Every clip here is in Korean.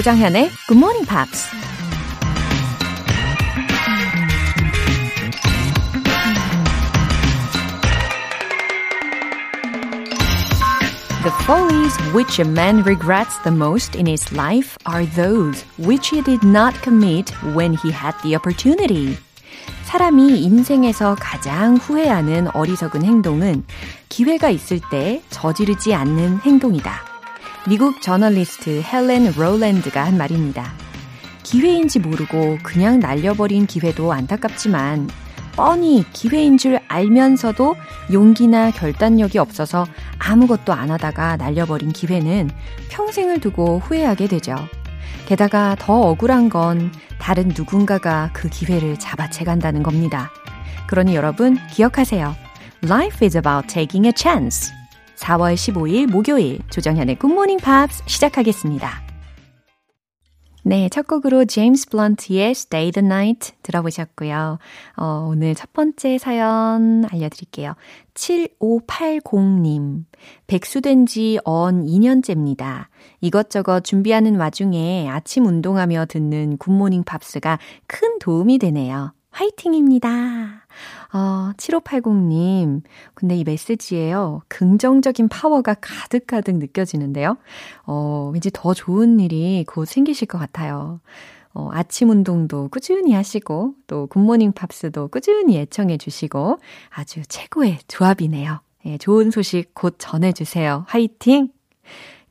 조장현의 Good Morning Pops. The follies which a man regrets the most in his life are those which he did not commit when he had the opportunity. 사람이 인생에서 가장 후회하는 어리석은 행동은 기회가 있을 때 저지르지 않는 행동이다. 미국 저널리스트 헬렌 로랜드가 한 말입니다. 기회인지 모르고 그냥 날려버린 기회도 안타깝지만 뻔히 기회인 줄 알면서도 용기나 결단력이 없어서 아무것도 안 하다가 날려버린 기회는 평생을 두고 후회하게 되죠. 게다가 더 억울한 건 다른 누군가가 그 기회를 잡아채 간다는 겁니다. 그러니 여러분 기억하세요. Life is about taking a chance. 4월 15일 목요일 조정현의 Morning Pops 시작하겠습니다. 네, 첫 곡으로 제임스 블런트의 Stay the Night 들어보셨고요. 어, 오늘 첫 번째 사연 알려드릴게요. 7580님. 백수된 지 어언 2년째입니다. 이것저것 준비하는 와중에 아침 운동하며 듣는 굿모닝 팝스가 큰 도움이 되네요. 화이팅입니다. 어, 7580님. 근데 이 메시지에요. 긍정적인 파워가 가득가득 느껴지는데요. 어, 왠지 더 좋은 일이 곧 생기실 것 같아요. 어, 아침 운동도 꾸준히 하시고, 또 굿모닝 팝스도 꾸준히 애청해 주시고, 아주 최고의 조합이네요. 예, 좋은 소식 곧 전해주세요. 화이팅!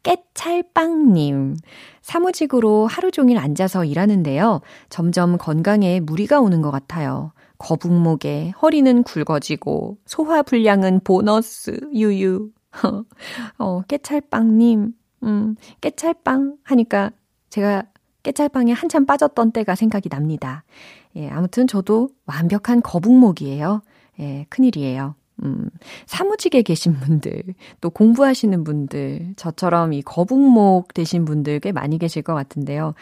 깨찰빵님. 사무직으로 하루 종일 앉아서 일하는데요. 점점 건강에 무리가 오는 것 같아요. 거북목에 허리는 굵어지고 소화 불량은 보너스 유유. 어, 깨찰빵님, 음, 깨찰빵 하니까 제가 깨찰빵에 한참 빠졌던 때가 생각이 납니다. 예, 아무튼 저도 완벽한 거북목이에요. 예, 큰일이에요. 음, 사무직에 계신 분들, 또 공부하시는 분들, 저처럼 이 거북목 되신 분들 꽤 많이 계실 것 같은데요.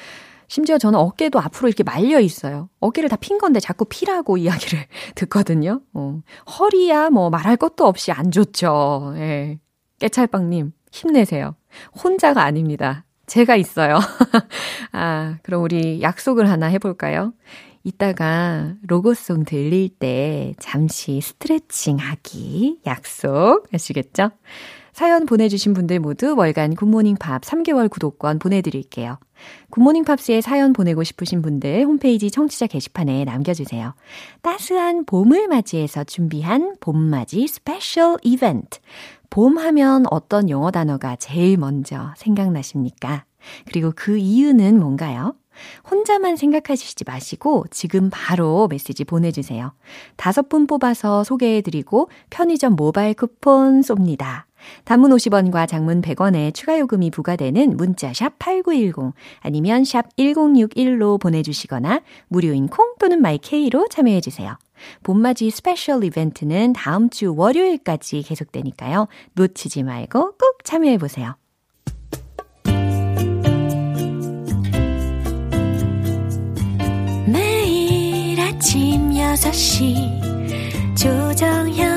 심지어 저는 어깨도 앞으로 이렇게 말려 있어요. 어깨를 다 핀 건데 자꾸 피라고 이야기를 듣거든요. 어, 허리야 뭐 말할 것도 없이 안 좋죠. 예. 깨찰빵님, 힘내세요. 혼자가 아닙니다. 제가 있어요. 아, 그럼 우리 약속을 하나 해볼까요? 이따가 로고송 들릴 때 잠시 스트레칭 하기 약속 하시겠죠? 사연 보내주신 분들 모두 월간 굿모닝 팝스 3개월 구독권 보내드릴게요. 굿모닝 팝스에 사연 보내고 싶으신 분들 홈페이지 청취자 게시판에 남겨주세요. 따스한 봄을 맞이해서 준비한 봄맞이 special 이벤트. 봄 하면 어떤 영어 단어가 제일 먼저 생각나십니까? 그리고 그 이유는 뭔가요? 혼자만 생각하시지 마시고 지금 바로 메시지 보내주세요. 다섯 분 뽑아서 소개해드리고 편의점 모바일 쿠폰 쏩니다. 단문 50원과 장문 100원의 추가 요금이 부과되는 문자 샵 8910 아니면 샵 1061로 보내주시거나 무료인 콩 또는 마이케이로 참여해주세요. 봄맞이 special 이벤트는 다음 주 월요일까지 계속되니까요. 놓치지 말고 꼭 참여해보세요. 매일 아침 6시 조정현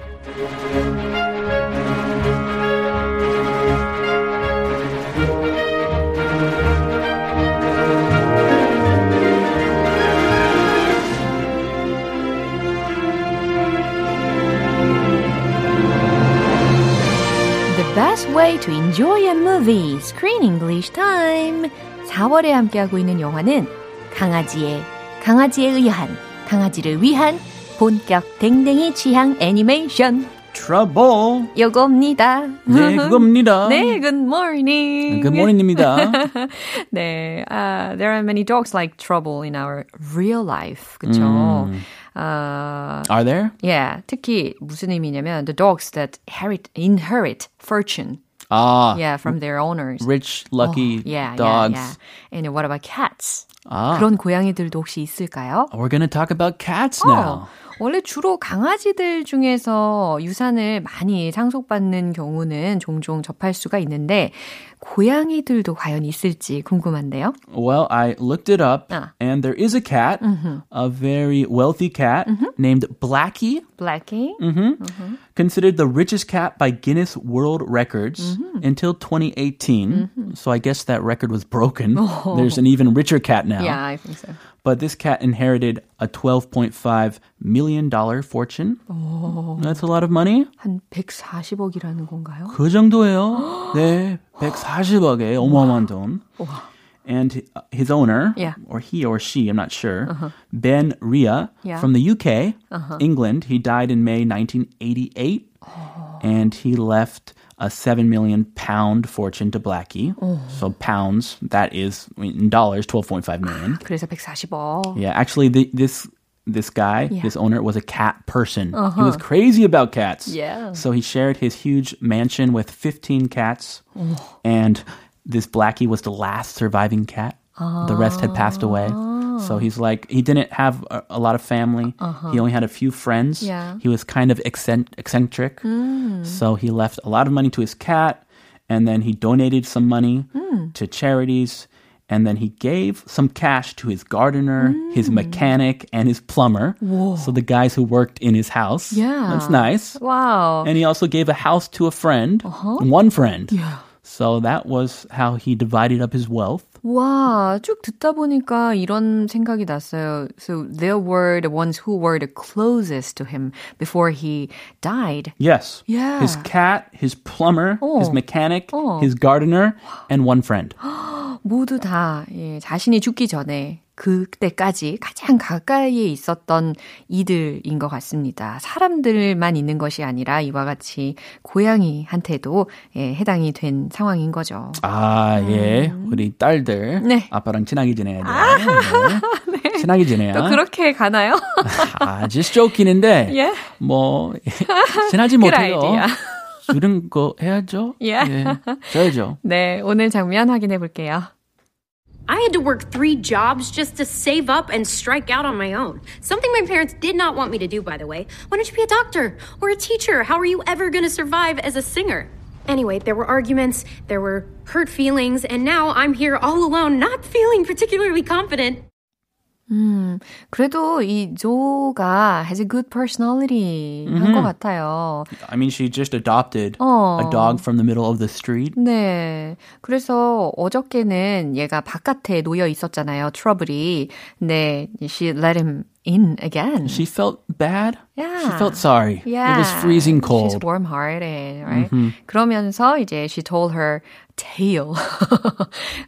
movie, Screen English Time. 4월에 함께하고 있는 영화는 강아지의, 강아지에 의한, 강아지를 위한 본격 댕댕이 취향 애니메이션. Trouble. 요겁니다. 네, 그겁니다. 네, good morning. Good morning입니다. 네, uh, there are many dogs like trouble in our real life. 그쵸? 음. 아, Are there? yeah, 특히 무슨 의미냐면 the dogs that inherit, inherit fortune. Ah, Yeah, from their owners. rich, lucky Oh, yeah, dogs. Yeah, yeah. And what about cats? Ah, 그런 고양이들도 혹시 있을까요? we're gonna talk about cats 어, now. 원래 주로 강아지들 중에서 유산을 많이 상속받는 경우는 종종 접할 수가 있는데 고양이들도 과연 있을지 궁금한데요. Well, I looked it up, Ah. and there is a cat, a very wealthy cat named Blackie, Blackie. considered the richest cat by Guinness World Records until 2018. So I guess that record was broken. There's an even richer cat now. Yeah, I think so. But this cat inherited a $12.5 million fortune. That's a lot of money. 한 140억이라는 건가요? 그 정도예요. 네, 140억에 어마어마한 돈. And his owner, Yeah. or he or she, I'm not sure, Ben Ria Yeah. from the UK, England. He died in May 1988, and he left a seven million pound fortune to Blackie. So pounds, that is in dollars, 12.5 million. 그래서 140억. Yeah, actually, the, this this guy, Yeah. this owner, was a cat person. He was crazy about cats. Yeah. So he shared his huge mansion with 15 cats, and this Blackie was the last surviving cat. The rest had passed away. So he's like, he didn't have a, a lot of family. Uh-huh. He only had a few friends. Yeah. He was kind of eccent- eccentric. Mm. So he left a lot of money to his cat, and then he donated some money mm. to charities. And then he gave some cash to his gardener, his mm. mechanic, and his plumber. So the guys who worked in his house. Yeah. That's nice. Wow. And he also gave a house to a friend, uh-huh. one friend. Yeah. So that was how he divided up his wealth. 와, 쭉 듣다 보니까 이런 생각이 났어요. So they were the ones who were the closest to him before he died. Yes. Yeah. His cat, his plumber, his Oh. mechanic, Oh. his gardener, and one friend. 모두 다 예, 자신이 죽기 전에 그때까지 가장 가까이에 있었던 이들인 것 같습니다. 사람들만 있는 것이 아니라 이와 같이 고양이한테도 예, 해당이 된 상황인 거죠. 아, 예. 우리 딸들. 네. 아빠랑 친하게 지내야 돼요. 네. 친하게 지내야. 또 그렇게 가나요? 아, just joking인데. 예. 뭐, 친하지 못해요. 이런 거 해야죠. 예. 예. 줘야죠. 네, 오늘 장면 확인해 볼게요. I had to work three jobs just to save up and strike out on my own. Something my parents did not want me to do, by the way. Why don't you be a doctor or a teacher? How are you ever going to survive as a singer? Anyway, there were arguments, there were hurt feelings, and now I'm here all alone, not feeling particularly confident. 그래도 이 조가 has a good personality 한 것 같아요. I mean, she just adopted 어. a dog from the middle of the street. 네. 그래서 어저께는 얘가 바깥에 놓여 있었잖아요. 트러블이. 근데 she let him in again. She felt bad. She Yeah. felt sorry. Yeah. It was freezing She's cold. warm-hearted, right? 그러면서 이제 she told her tale.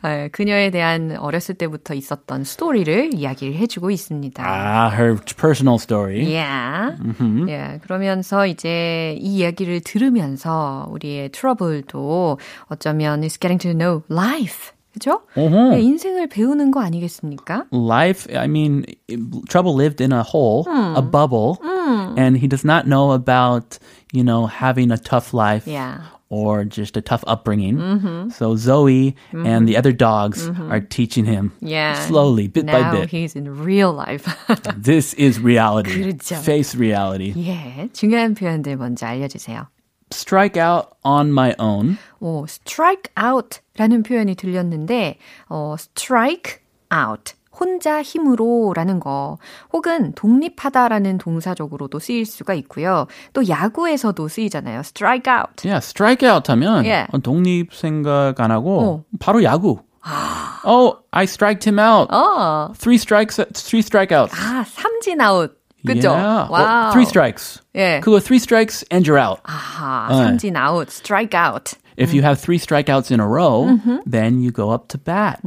예, 그녀에 대한 어렸을 때부터 있었던 스토리를 이야기를 해주고 있습니다. Ah, her personal story. Yeah. 예, 그러면서 이제 이 이야기를 들으면서 우리의 트러블도 어쩌면 is getting to know life. 그죠? 어허. 예, 인생을 배우는 거 아니겠습니까? Life, I mean, Trouble lived in a hole, a bubble, and he does not know about, you know, having a tough life. Yeah. Or just a tough upbringing. So Zoe and the other dogs are teaching him Yeah. slowly, bit Now by bit. he's in real life. This is reality. 그렇죠. Face reality. 예, 중요한 표현들 먼저 알려주세요. Strike out on my own. 오, strike out라는 표현이 들렸는데, 어, strike out. 혼자 힘으로 라는 거, 혹은 독립하다라는 동사적으로도 쓰일 수가 있고요. 또 야구에서도 쓰이잖아요. strike out. Yeah, strike out 하면 예. 어, 독립 생각 안 하고 어. 바로 야구. oh, I striked him out. 어, Three strikes, three strikeouts. 아, 삼진 아웃. 그죠? Yeah. 와우. 어, three strikes. 예. 그거 three strikes and you're out. 아하, 네. 삼진 아웃, strike out. If you have three strikeouts in a row, then you go up to bat.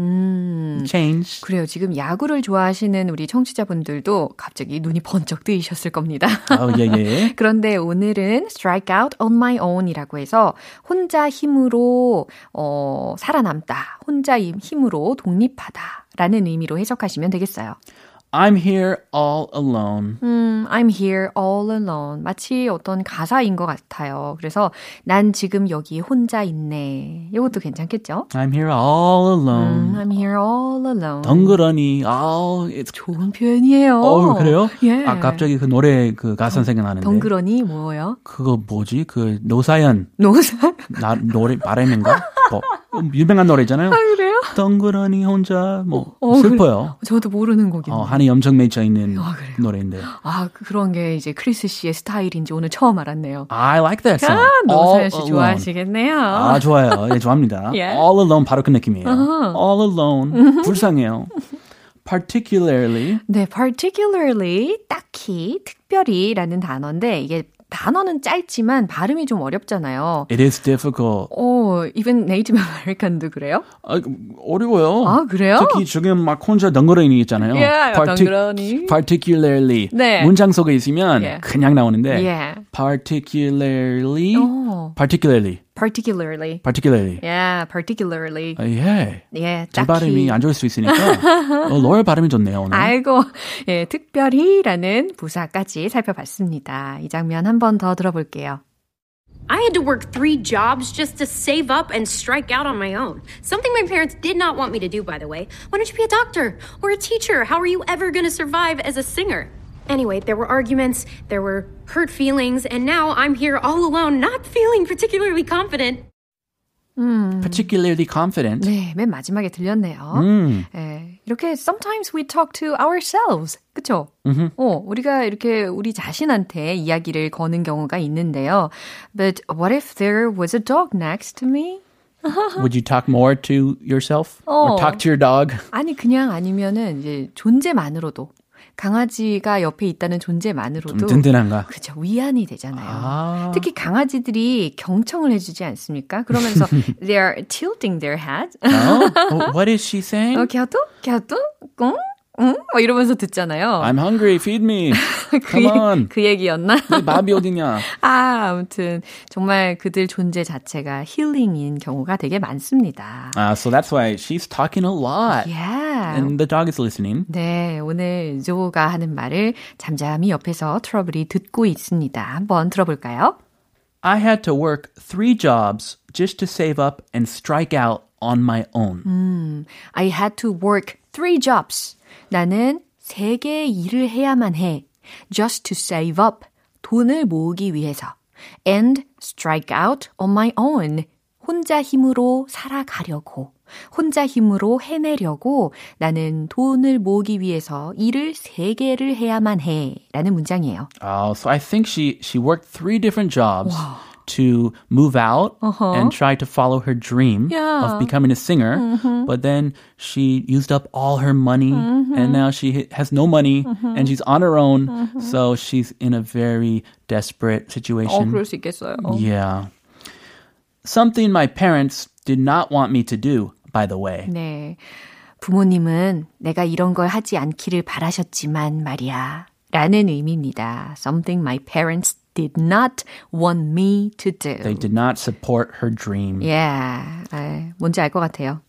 Change. 그래요. 지금 야구를 좋아하시는 우리 청취자분들도 갑자기 눈이 번쩍 뜨이셨을 겁니다. Oh, yeah, yeah. 그런데 오늘은 strike out on my own이라고 해서 혼자 힘으로 어, 살아남다, 혼자 힘- 힘으로 독립하다 라는 의미로 해석하시면 되겠어요. I'm here all alone. 음, I'm here all alone. 마치 어떤 가사인 것 같아요. 그래서 난 지금 여기 혼자 있네. 이것도 괜찮겠죠? I'm here all alone. 음, I'm here all alone. 덩그러니. 아, it's 좋은 표현이에요. 어, 그래요? 예. 아, 갑자기 그 노래 그 가사 생각나는데. 덩그러니 뭐예요? 그거 뭐지? 그 노사연 노사? 나 노래 말하는가? 뭐 음, 유명한 노래잖아요. 아, 그래요? 덩그러니 혼자 뭐 어, 슬퍼요. 저도 모르는 곡인데. 어, 한이 엄청 맺혀 있는 아? 노래인데. 아, 그런 게 이제 크리스 씨의 스타일인지 오늘 처음 알았네요. I like that song. 아, 노사연 씨 Alone. 좋아하시겠네요. 아, 좋아요. 예, 좋아합니다. 예. All alone 바로 그 느낌이에요. All alone. 불쌍해요. Particularly. 네, particularly, 딱히, 특별히라는 단어인데, 이게 단어는 짧지만 발음이 좀 어렵잖아요. It is difficult. 어, even native American도 그래요? 아, 어려워요. 아, 그래요? 특히 지금 막 혼자 덩그러니 있잖아요. Yeah, 덩그러니. Particularly. 네. 문장 속에 있으면 Yeah. 그냥 나오는데. Yeah. Particularly. 어, Particularly. particularly. Particularly. Yeah, particularly. 아, 예. 예, 제 딱히. 발음이 안 좋을 수 있으니까. 어, 로열 발음이 좋네요, 오늘. 아이고, 예, 특별히라는 부사까지 살펴봤습니다. 이 장면 한 번 더 들어볼게요. I had to work three jobs just to save up and strike out on my own. Something my parents did not want me to do, by the way. Why don't you be a doctor or a teacher? How are you ever going to survive as a singer? Anyway, there were arguments, there were hurt feelings, and now I'm here all alone, not feeling particularly confident. Particularly confident. 네, 맨 마지막에 들렸네요. 음. 예, 이렇게 sometimes we talk to ourselves. 그쵸? 어, 우리가 이렇게 우리 자신한테 이야기를 거는 경우가 있는데요. But what if there was a dog next to me? Would you talk more to yourself? 어. Or talk to your dog? 아니, 그냥 아니면은 이제 존재만으로도. 강아지가 옆에 있다는 좀 존재만으로도. 든든한가? 그죠. 위안이 되잖아요. 아. 특히 강아지들이 경청을 해주지 않습니까? 그러면서 they are tilting their heads. Oh, what is she saying? 어, 갸도? 갸도? 응? 응? 막 이러면서 듣잖아요. I'm hungry. Feed me. 그, Come on. 얘- 그 얘기였나? 내 밥이 어디냐? 아, 아무튼 정말 그들 존재 자체가 힐링인 경우가 되게 많습니다. Uh, so that's why she's talking a lot. Yeah. And the dog is listening. 네, 오늘 조가 하는 말을 잠잠히 옆에서 트러블이 듣고 있습니다. 한번 들어볼까요? I had to work three jobs just to save up and strike out on my own. I had to work three jobs. 나는 세 개의 일을 해야만 해. Just to save up. 돈을 모으기 위해서. And strike out on my own. 혼자 힘으로 살아가려고. 혼자 힘으로 해내려고 나는 돈을 모으기 위해서 일을 세 개를 해야만 해. 라는 문장이에요. Oh, so I think she she worked three different jobs to move out and try to follow her dream Yeah. of becoming a singer. But then she used up all her money and now she has no money and she's on her own. So she's in a very desperate 어, situation. 그럴 수 있겠어요. Yeah. Something my parents did not want me to do, By the way. 네. 부모님은 내가 이런 걸 하지 않기를 바라셨지만 말이야. 라는 의미입니다. Something my parents did not want me to do. They did not support her dream. Yeah. 아, 뭔지 알 것 같아요.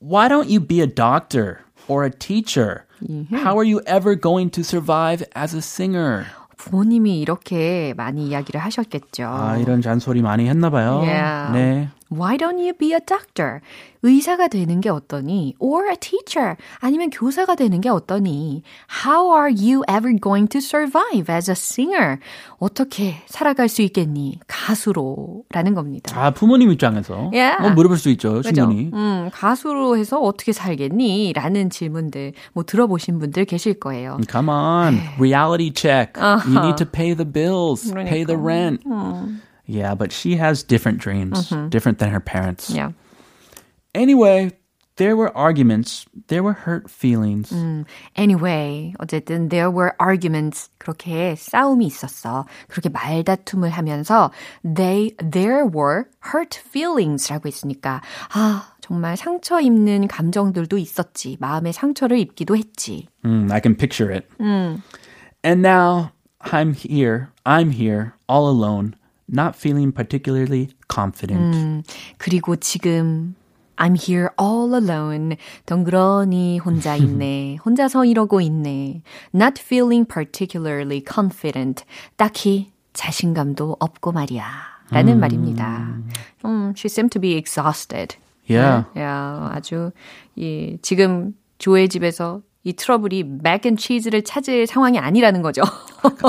Why don't you be a doctor or a teacher? How are you ever going to survive as a singer? 부모님이 이렇게 많이 이야기를 하셨겠죠. 아, 이런 잔소리 많이 했나 봐요. Yeah. 네. Why don't you be a doctor? 의사가 되는 게 어떠니? Or a teacher? 아니면 교사가 되는 게 어떠니? How are you ever going to survive as a singer? 어떻게 살아갈 수 있겠니? 가수로. 라는 겁니다. 아, 부모님 입장에서 Yeah. 뭐 물어볼 수 있죠? 충분히. 음, 가수로 해서 어떻게 살겠니? 라는 질문들 뭐 들어보신 분들 계실 거예요. Come on, reality check. You need to pay the bills, pay the rent. Yeah, but she has different dreams, different than her parents. Yeah. Anyway, there were arguments, there were hurt feelings. Anyway, 어쨌든 there were arguments. 그렇게 싸움이 있었어. 그렇게 말다툼을 하면서 they there were hurt feelings라고 했으니까 아, 정말 상처 입는 감정들도 있었지. 마음에 상처를 입기도 했지. Mm, I can picture it. And now I'm here, I'm here, all alone, Not feeling particularly confident. 그리고 지금 I'm here all alone. 덩그러니 혼자 있네. 혼자서 이러고 있네. Not feeling particularly confident. 딱히 자신감도 없고 말이야. 라는 음. 말입니다. 음, she seemed to be exhausted. Yeah. 네, yeah, 아주 이 지금 조의 집에서 이 트러블이 맥앤 치즈를 찾을 상황이 아니라는 거죠.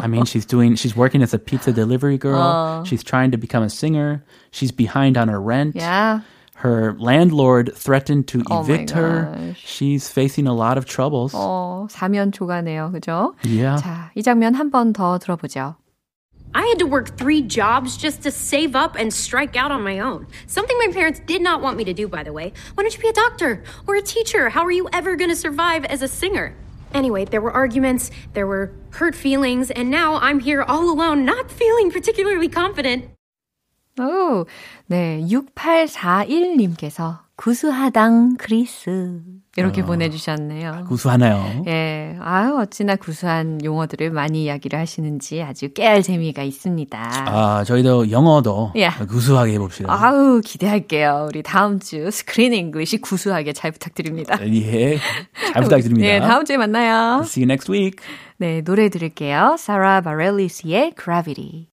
I mean, she's doing, she's working as a pizza delivery girl. Uh, she's trying to become a singer. She's behind on her rent. Yeah. Her landlord threatened to evict oh her. She's facing a lot of troubles. 어, 사면초가네요. 그죠? Yeah. 자, 이 장면 한 번 더 들어보죠. I had to work three jobs just to save up and strike out on my own. Something my parents did not want me to do, by the way. Why don't you be a doctor or a teacher? How are you ever going to survive as a singer? Anyway, there were arguments, there were hurt feelings, and now I'm here all alone, not feeling particularly confident. 오, 네, 6841님께서 구수하당 크리스. 이렇게 어, 보내주셨네요. 구수하나요? 예. 아유, 어찌나 구수한 용어들을 많이 이야기를 하시는지 아주 깨알 재미가 있습니다. 아, 저희도 영어도 예. 구수하게 해봅시다. 아우, 기대할게요. 우리 다음 주 screen English 구수하게 잘 부탁드립니다. 예. 잘 부탁드립니다. 예, 다음 주에 만나요. See you next week. 네, 노래 들을게요. 사라 바렐리스의 Gravity.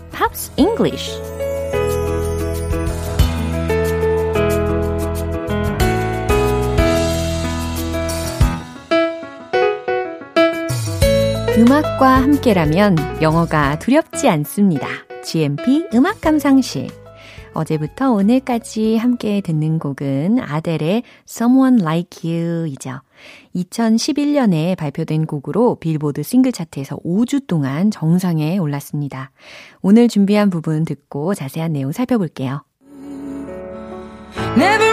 Pops English. 음악과 함께라면 영어가 두렵지 않습니다. GMP 음악 감상실. 어제부터 오늘까지 함께 듣는 곡은 아델의 Someone Like You이죠. 2011년에 발표된 곡으로 빌보드 싱글 차트에서 5주 동안 정상에 올랐습니다. 오늘 준비한 부분 듣고 자세한 내용 살펴볼게요. Never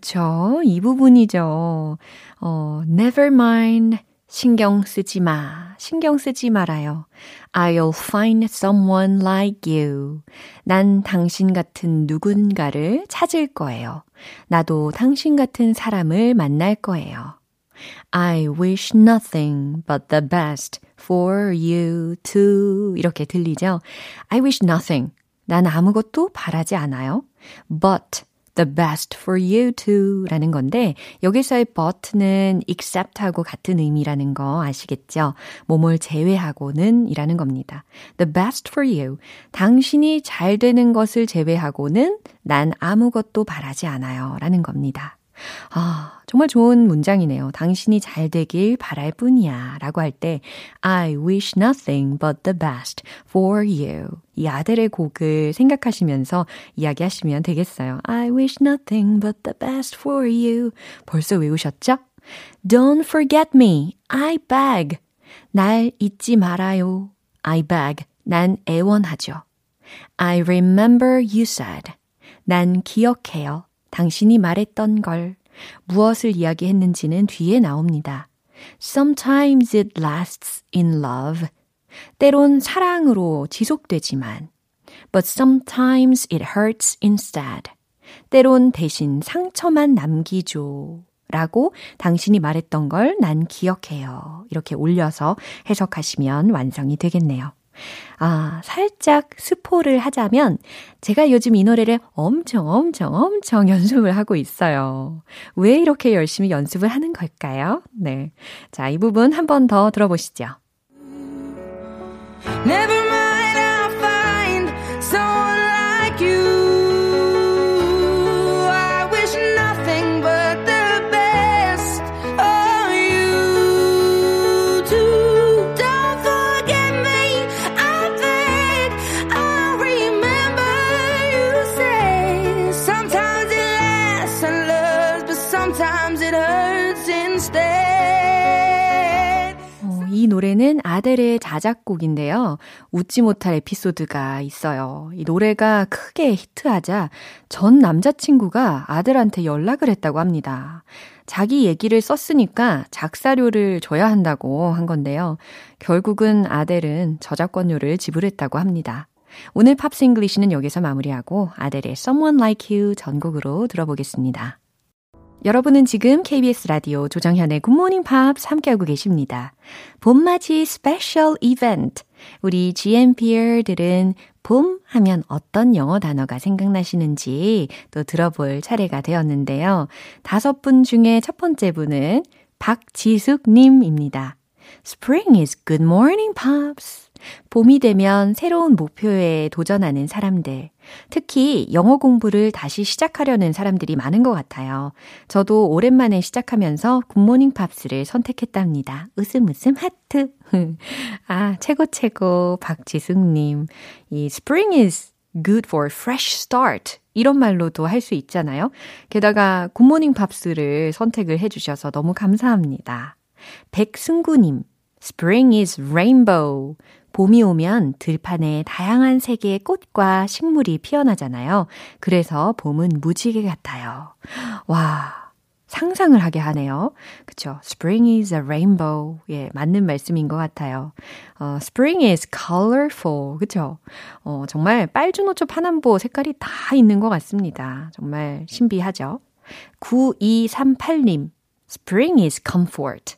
그쵸. 이 부분이죠. 어, never mind. 신경 쓰지 마. 신경 쓰지 말아요. I'll find someone like you. 난 당신 같은 누군가를 찾을 거예요. 나도 당신 같은 사람을 만날 거예요. I wish nothing but the best for you too. 이렇게 들리죠? I wish nothing. 난 아무것도 바라지 않아요. But the best for you too 라는 건데 여기서의 but는 except하고 같은 의미라는 거 아시겠죠? 뭐뭘 제외하고는 이라는 겁니다. the best for you. 당신이 잘 되는 것을 제외하고는 난 아무것도 바라지 않아요 라는 겁니다. 아, 정말 좋은 문장이네요. 당신이 잘 되길 바랄 뿐이야. 라고 할 때, I wish nothing but the best for you. 이 아델의 곡을 생각하시면서 이야기하시면 되겠어요. I wish nothing but the best for you. 벌써 외우셨죠? Don't forget me. I beg. 날 잊지 말아요. I beg. 난 애원하죠. I remember you said. 난 기억해요. 당신이 말했던 걸 무엇을 이야기했는지는 뒤에 나옵니다. Sometimes it lasts in love. 때론 사랑으로 지속되지만 but sometimes it hurts instead. 때론 대신 상처만 남기죠. 라고 당신이 말했던 걸 난 기억해요. 이렇게 올려서 해석하시면 완성이 되겠네요. 아, 살짝 스포를 하자면 제가 요즘 이 노래를 엄청 엄청 엄청 연습을 하고 있어요. 왜 이렇게 열심히 연습을 하는 걸까요? 네. 자, 이 부분 한 번 더 들어보시죠. Never 노래는 아델의 자작곡인데요. 웃지 못할 에피소드가 있어요. 이 노래가 크게 히트하자 전 남자친구가 아델한테 연락을 했다고 합니다. 자기 얘기를 썼으니까 작사료를 줘야 한다고 한 건데요. 결국은 아델은 저작권료를 지불했다고 합니다. 오늘 Pops English는 여기서 마무리하고 아델의 Someone Like You 전곡으로 들어보겠습니다. 여러분은 지금 KBS 라디오 조정현의 굿모닝 팝스 함께하고 계십니다. 봄맞이 special 이벤트. 우리 GMPer들은 봄 하면 어떤 영어 단어가 생각나시는지 또 들어볼 차례가 되었는데요. 다섯 분 중에 첫 번째 분은 박지숙 님입니다. Spring is Good Morning Pops. 봄이 되면 새로운 목표에 도전하는 사람들, 특히 영어 공부를 다시 시작하려는 사람들이 많은 것 같아요. 저도 오랜만에 시작하면서 굿모닝 팝스를 선택했답니다. 웃음 웃음 하트. 아, 최고 최고 박지숙님. 이 spring is good for fresh start. 이런 말로도 할 수 있잖아요. 게다가 굿모닝 팝스를 선택을 해주셔서 너무 감사합니다. 백승구님, Spring is rainbow. 봄이 오면 들판에 다양한 색의 꽃과 식물이 피어나잖아요. 그래서 봄은 무지개 같아요. 와, 상상을 하게 하네요. 그쵸? Spring is a rainbow. 예, 맞는 말씀인 것 같아요. 어, Spring is colorful. 그쵸? 어, 정말 빨주노초 파남보 색깔이 다 있는 것 같습니다. 정말 신비하죠? 9238님. Spring is comfort.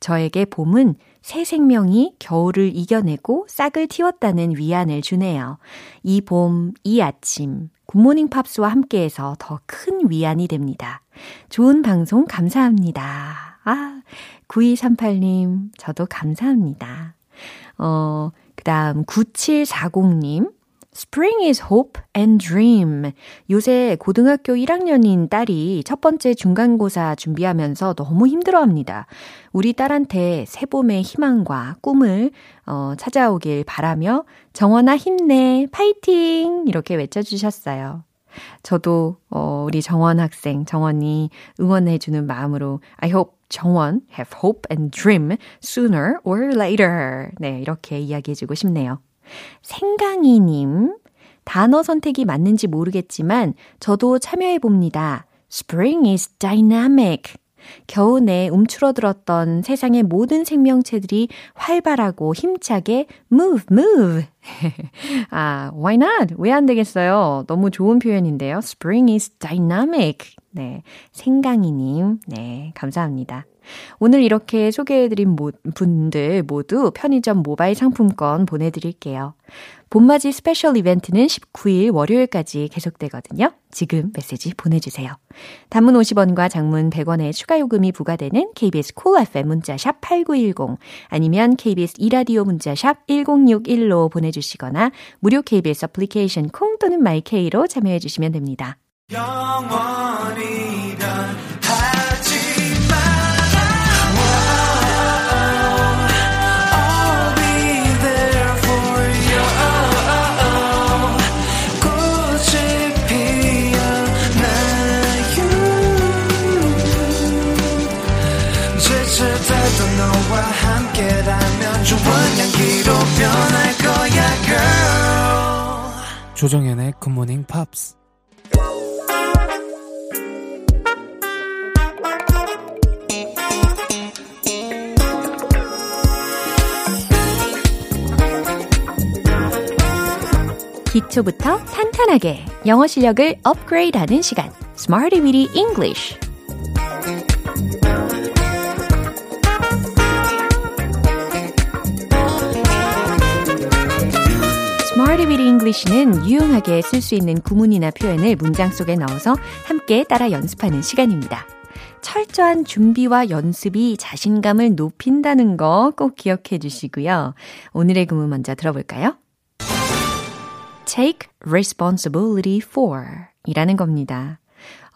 저에게 봄은 새 생명이 겨울을 이겨내고 싹을 틔웠다는 위안을 주네요. 이 봄, 이 아침, 굿모닝 팝스와 함께해서 더 큰 위안이 됩니다. 좋은 방송 감사합니다. 아, 9238님, 저도 감사합니다. 어, 그 다음 9740님. Spring is hope and dream. 요새 고등학교 1학년인 딸이 첫 번째 중간고사 준비하면서 너무 힘들어 합니다. 우리 딸한테 새봄의 희망과 꿈을 어, 찾아오길 바라며 정원아 힘내, 파이팅! 이렇게 외쳐주셨어요. 저도 어, 우리 정원 학생, 정원이 응원해주는 마음으로 I hope 정원 have hope and dream sooner or later. 네, 이렇게 이야기해주고 싶네요. 생강이님, 단어 선택이 맞는지 모르겠지만 저도 참여해봅니다. Spring is dynamic. 겨우내 움츠러들었던 세상의 모든 생명체들이 활발하고 힘차게 move, move. 아, why not? 왜 안 되겠어요? 너무 좋은 표현인데요. Spring is dynamic. 네. 생강이님. 네. 감사합니다. 오늘 이렇게 소개해드린 분들 모두 편의점 모바일 상품권 보내드릴게요. 봄맞이 special 이벤트는 19일 월요일까지 계속되거든요. 지금 메시지 보내주세요. 단문 50원과 장문 100원의 추가 요금이 부과되는 KBS 콜 cool FM 문자샵 8910 아니면 KBS 이라디오 문자샵 1061로 보내주시거나 무료 KBS 애플리케이션 콩 또는 마이케이로 참여해주시면 됩니다. 영원히 조정현의 굿모닝 팝스 기초부터 탄탄하게 영어 실력을 업그레이드하는 시간. Smarty Weedy Weedy English는 유용하게 쓸 수 있는 구문이나 표현을 문장 속에 넣어서 함께 따라 연습하는 시간입니다. 철저한 준비와 연습이 자신감을 높인다는 거 꼭 기억해 주시고요. 오늘의 구문 먼저 들어볼까요? take responsibility for 이라는 겁니다.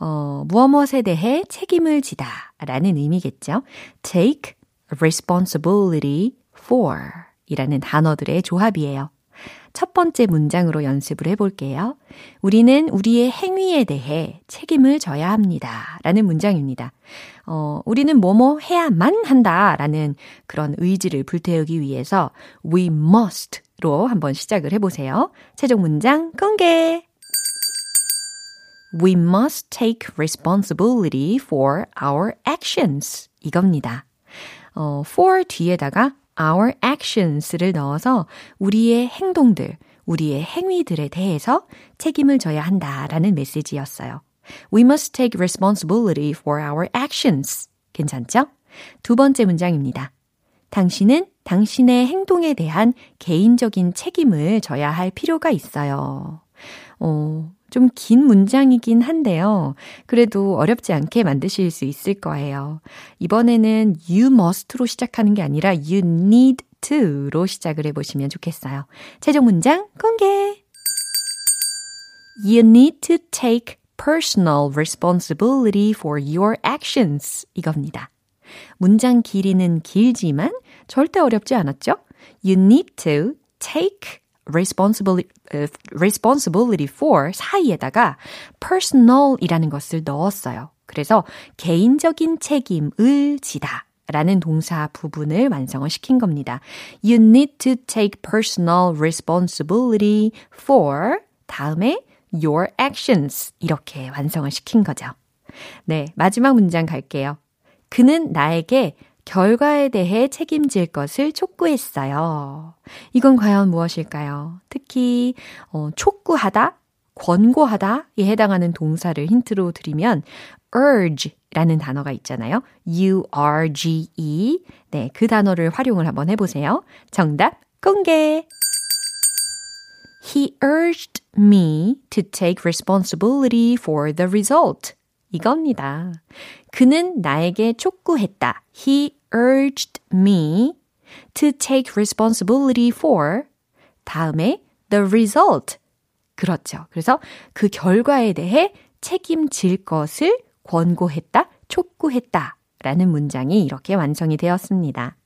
어, 무엇 무엇에 대해 책임을 지다 라는 의미겠죠. take responsibility for 이라는 단어들의 조합이에요. 첫 번째 문장으로 연습을 해볼게요. 우리는 우리의 행위에 대해 책임을 져야 합니다. 라는 문장입니다. 어, 우리는 뭐뭐 해야만 한다. 라는 그런 의지를 불태우기 위해서 we must 로 한번 시작을 해보세요. 최종 문장 공개! We must take responsibility for our actions. 이겁니다. 어, for 뒤에다가 our actions를 넣어서 우리의 행동들, 우리의 행위들에 대해서 책임을 져야 한다라는 메시지였어요. We must take responsibility for our actions. 괜찮죠? 두 번째 문장입니다. 당신은 당신의 행동에 대한 개인적인 책임을 져야 할 필요가 있어요. 어, 좀 긴 문장이긴 한데요. 그래도 어렵지 않게 만드실 수 있을 거예요. 이번에는 you must로 시작하는 게 아니라 you need to로 시작을 해보시면 좋겠어요. 최종 문장 공개! You need to take personal responsibility for your actions. 이겁니다. 문장 길이는 길지만 절대 어렵지 않았죠? You need to take responsibility, uh, responsibility for 사이에다가 personal이라는 것을 넣었어요. 그래서 개인적인 책임을 지다. 라는 동사 부분을 완성을 시킨 겁니다. You need to take personal responsibility for 다음에 your actions 이렇게 완성을 시킨 거죠. 네, 마지막 문장 갈게요. 그는 나에게 결과에 대해 책임질 것을 촉구했어요. 이건 과연 무엇일까요? 특히 어, 촉구하다, 권고하다에 해당하는 동사를 힌트로 드리면 urge라는 단어가 있잖아요. U-R-G-E. 네, 그 단어를 활용을 한번 해 보세요. 정답 공개! He urged me to take responsibility for the result. 이겁니다. 그는 나에게 촉구했다. He urged me to take responsibility for 다음에 the result. 그렇죠. 그래서 그 결과에 대해 책임질 것을 권고했다, 촉구했다 라는 문장이 이렇게 완성이 되었습니다.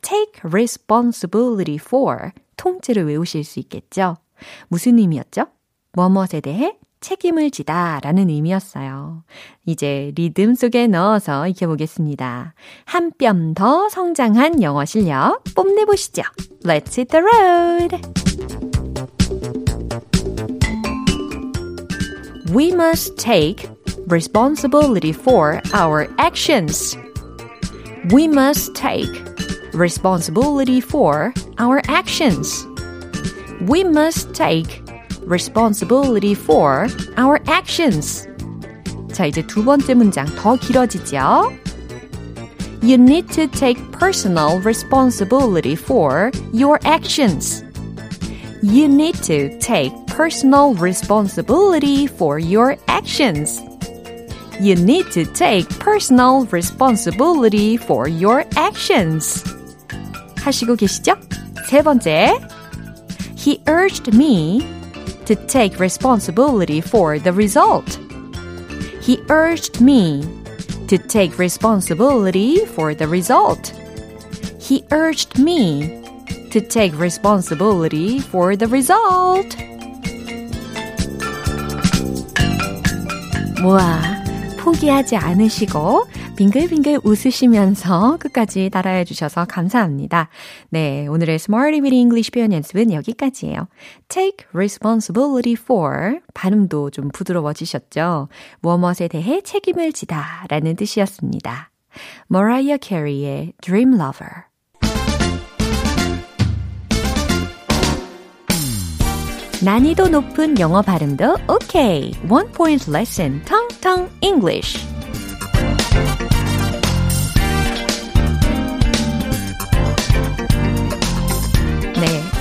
take responsibility for 통째로 외우실 수 있겠죠? 무슨 의미였죠? 뭐뭇에 대해 책임을 지다 라는 의미였어요. 이제 리듬 속에 넣어서 익혀보겠습니다. 한 뼘 더 성장한 영어 실력 뽐내보시죠. Let's hit the road! We must take responsibility for our actions. We must take responsibility for our actions. We must take responsibility for our actions. 자, 이제 두 번째 문장 더 길어지죠? You need to take personal responsibility for your actions. You need to take personal responsibility for your actions. You need to take personal responsibility for your actions. 하시고 계시죠? 세 번째. He urged me to take responsibility for the result. He urged me to take responsibility for the result. He urged me to take responsibility for the result. 모아, 포기하지 않으시고 빙글빙글 웃으시면서 끝까지 따라해 주셔서 감사합니다. 네, 오늘의 Smarty with English 표현 연습은 여기까지예요. Take responsibility for 발음도 좀 부드러워지셨죠? 무엇에 대해 책임을 지다 라는 뜻이었습니다. Mariah Carey의 Dream Lover 난이도 높은 영어 발음도 오케이. One point lesson, 텅텅 English.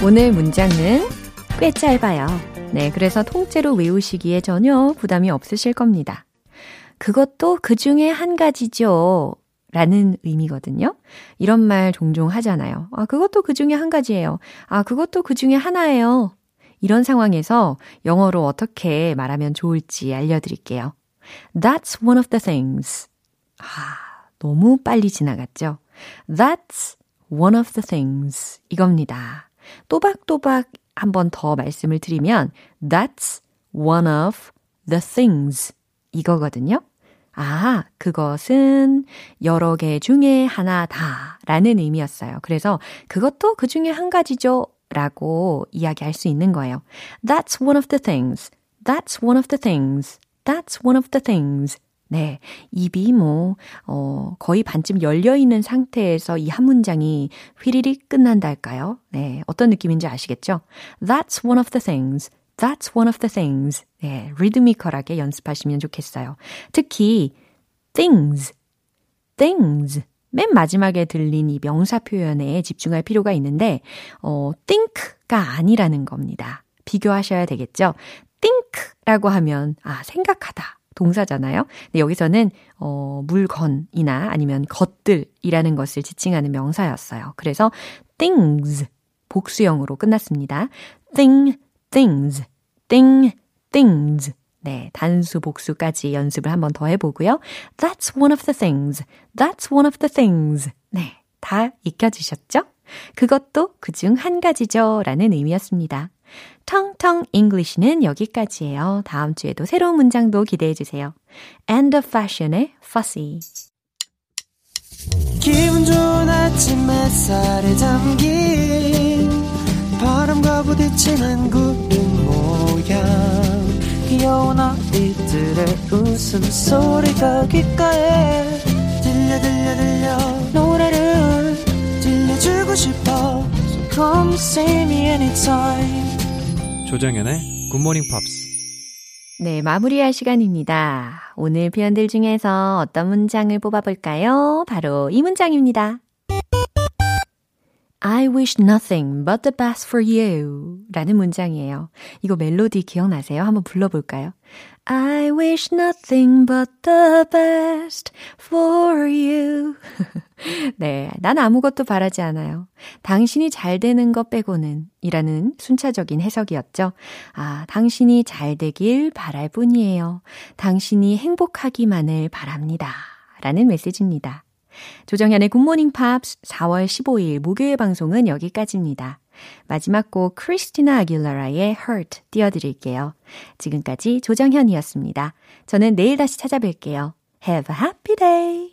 오늘 문장은 꽤 짧아요. 네, 그래서 통째로 외우시기에 전혀 부담이 없으실 겁니다. 그것도 그 중에 한 가지죠. 라는 의미거든요. 이런 말 종종 하잖아요. 아, 그것도 그 중에 한 가지예요. 아, 그것도 그 중에 하나예요. 이런 상황에서 영어로 어떻게 말하면 좋을지 알려드릴게요. That's one of the things. 아, 너무 빨리 지나갔죠? That's one of the things. 이겁니다. 또박또박 한 번 더 말씀을 드리면 That's one of the things 이거거든요. 아, 그것은 여러 개 중에 하나다 라는 의미였어요. 그래서 그것도 그 중에 한 가지죠 라고 이야기할 수 있는 거예요. That's one of the things. That's one of the things. That's one of the things. 네. 입이 뭐, 어, 거의 반쯤 열려있는 상태에서 이 한 문장이 휘리릭 끝난달까요? 네. 어떤 느낌인지 아시겠죠? That's one of the things. That's one of the things. 네. 리드미컬하게 연습하시면 좋겠어요. 특히, things. things. 맨 마지막에 들린 이 명사 표현에 집중할 필요가 있는데, 어, think가 아니라는 겁니다. 비교하셔야 되겠죠? think라고 하면, 아, 생각하다. 동사잖아요. 근데 여기서는 어, 물건이나 아니면 것들이라는 것을 지칭하는 명사였어요. 그래서 things 복수형으로 끝났습니다. thing, things, thing, things. 네, 단수 복수까지 연습을 한번 더 해보고요. That's one of the things. That's one of the things. 네, 다 익혀지셨죠? 그것도 그중 한 가지죠. 라는 의미였습니다. 텅텅 잉글리시는 여기까지예요. 다음 주에도 새로운 문장도 기대해 주세요. And the fashion의 fussy. 기분 좋은 아침 햇살에 담긴 바람과 부딪히는 구름 모양 귀여운 아이들의 웃음소리가 귓가에 들려 들려 들려 노래를 들려주고 싶어 So come see me anytime 조정연의 굿모닝 팝스 네, 마무리할 시간입니다. 오늘 표현들 중에서 어떤 문장을 뽑아볼까요? 바로 이 문장입니다. I wish nothing but the best for you 라는 문장이에요. 이거 멜로디 기억나세요? 한번 불러볼까요? I wish nothing but the best for you. 네, 난 아무것도 바라지 않아요. 당신이 잘 되는 것 빼고는 이라는 순차적인 해석이었죠. 아, 당신이 잘 되길 바랄 뿐이에요. 당신이 행복하기만을 바랍니다. 라는 메시지입니다. 조정현의 굿모닝 팝스 4월 15일 목요일 방송은 여기까지입니다. 마지막 곡 크리스티나 아길레라의 Hurt 띄워드릴게요. 지금까지 조정현이었습니다. 저는 내일 다시 찾아뵐게요. Have a happy day!